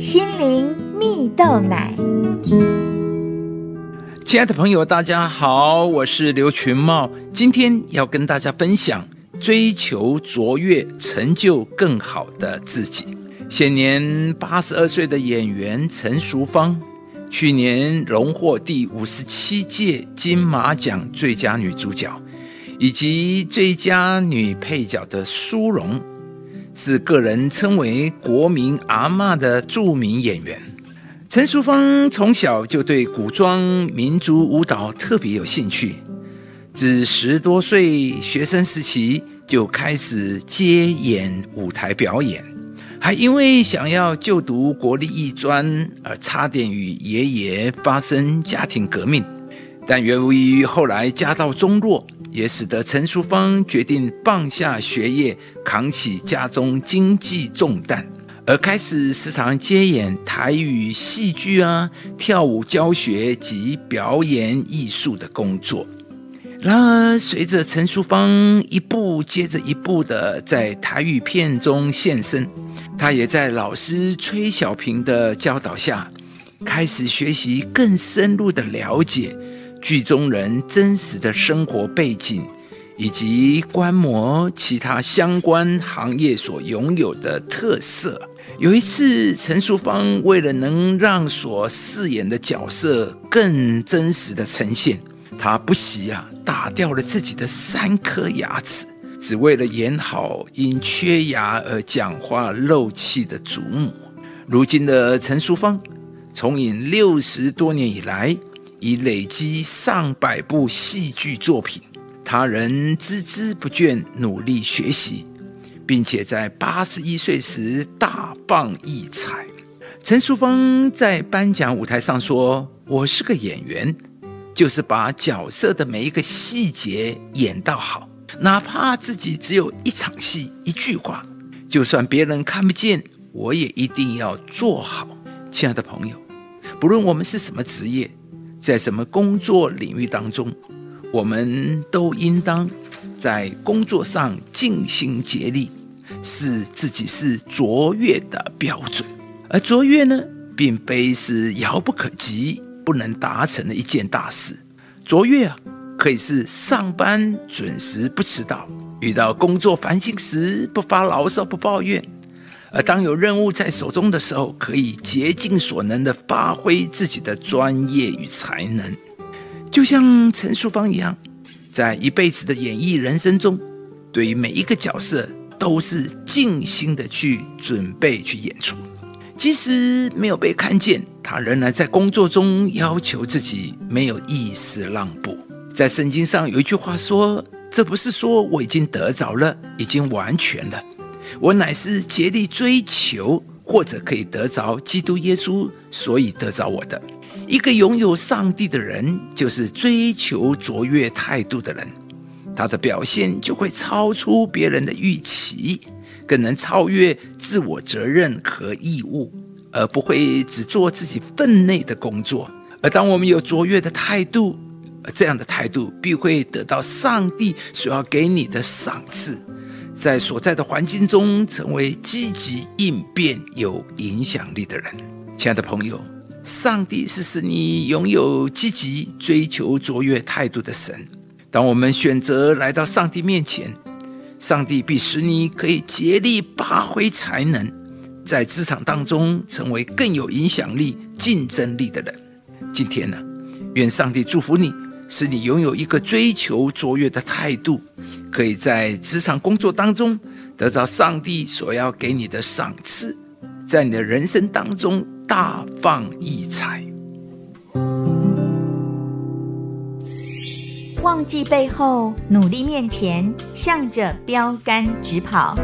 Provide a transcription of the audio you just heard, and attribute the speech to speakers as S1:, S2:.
S1: 心灵蜜豆奶。
S2: 亲爱的朋友，大家好，我是刘群茂，今天要跟大家分享追求卓越，成就更好的自己。现年八十二岁的演员陈淑芳，去年荣获第五十七届金马奖最佳女主角，以及最佳女配角的殊荣。是个人称为“国民阿嬷”的著名演员陈淑芳，从小就对古装民族舞蹈特别有兴趣，自十多岁学生时期就开始接演舞台表演，还因为想要就读国立艺专而差点与爷爷发生家庭革命，但由于后来家道中落。也使得陈淑芳决定放下学业，扛起家中经济重担，而开始时常接演台语戏剧啊、跳舞教学及表演艺术的工作。然而，随着陈淑芳一部接着一部的在台语片中现身，她也在老师崔小平的教导下，开始学习更深入的了解。剧中人真实的生活背景，以及观摩其他相关行业所拥有的特色。有一次，陈淑芳为了能让所饰演的角色更真实的呈现，她不惜啊打掉了自己的三颗牙齿，只为了演好因缺牙而讲话漏气的祖母。如今的陈淑芳，从影六十多年以来。已累积上百部戏剧作品，他仍孜孜不倦努力学习，并且在八十一岁时大放异彩。陈淑芳在颁奖舞台上说：“我是个演员，就是把角色的每一个细节演到好，哪怕自己只有一场戏、一句话，就算别人看不见，我也一定要做好。”亲爱的朋友，不论我们是什么职业。在什么工作领域当中，我们都应当在工作上尽心竭力，使自己是卓越的标准。而卓越呢，并非是遥不可及、不能达成的一件大事。卓越啊，可以是上班准时不迟到，遇到工作烦心时不发牢骚、不抱怨。而当有任务在手中的时候，可以竭尽所能地发挥自己的专业与才能，就像陈淑芳一样，在一辈子的演艺人生中，对于每一个角色都是尽心地去准备去演出。即使没有被看见，他仍然在工作中要求自己没有一丝让步。在圣经上有一句话说：“这不是说我已经得着了，已经完全了。”我乃是竭力追求，或者可以得着基督耶稣，所以得着我的。一个拥有上帝的人，就是追求卓越态度的人，他的表现就会超出别人的预期，更能超越自我责任和义务，而不会只做自己分内的工作。而当我们有卓越的态度，这样的态度必会得到上帝所要给你的赏赐。在所在的环境中，成为积极应变、有影响力的人。亲爱的朋友，上帝是使你拥有积极追求卓越态度的神。当我们选择来到上帝面前，上帝必使你可以竭力发挥才能，在职场当中成为更有影响力、竞争力的人。今天呢，愿上帝祝福你。使你拥有一个追求卓越的态度，可以在职场工作当中得到上帝所要给你的赏赐，在你的人生当中大放异彩。
S1: 忘记背后，努力面前，向着标杆直跑。